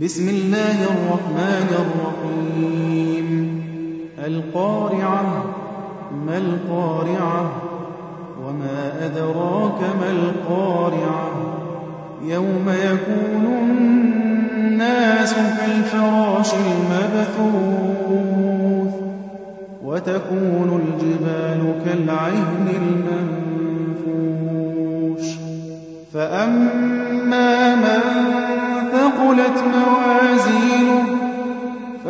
بسم الله الرحمن الرحيم. القارعة ما القارعة؟ وما أدراك ما القارعة؟ يوم يكون الناس كالفراش المبثوث وتكون الجبال كالعهن المنفوش. فأما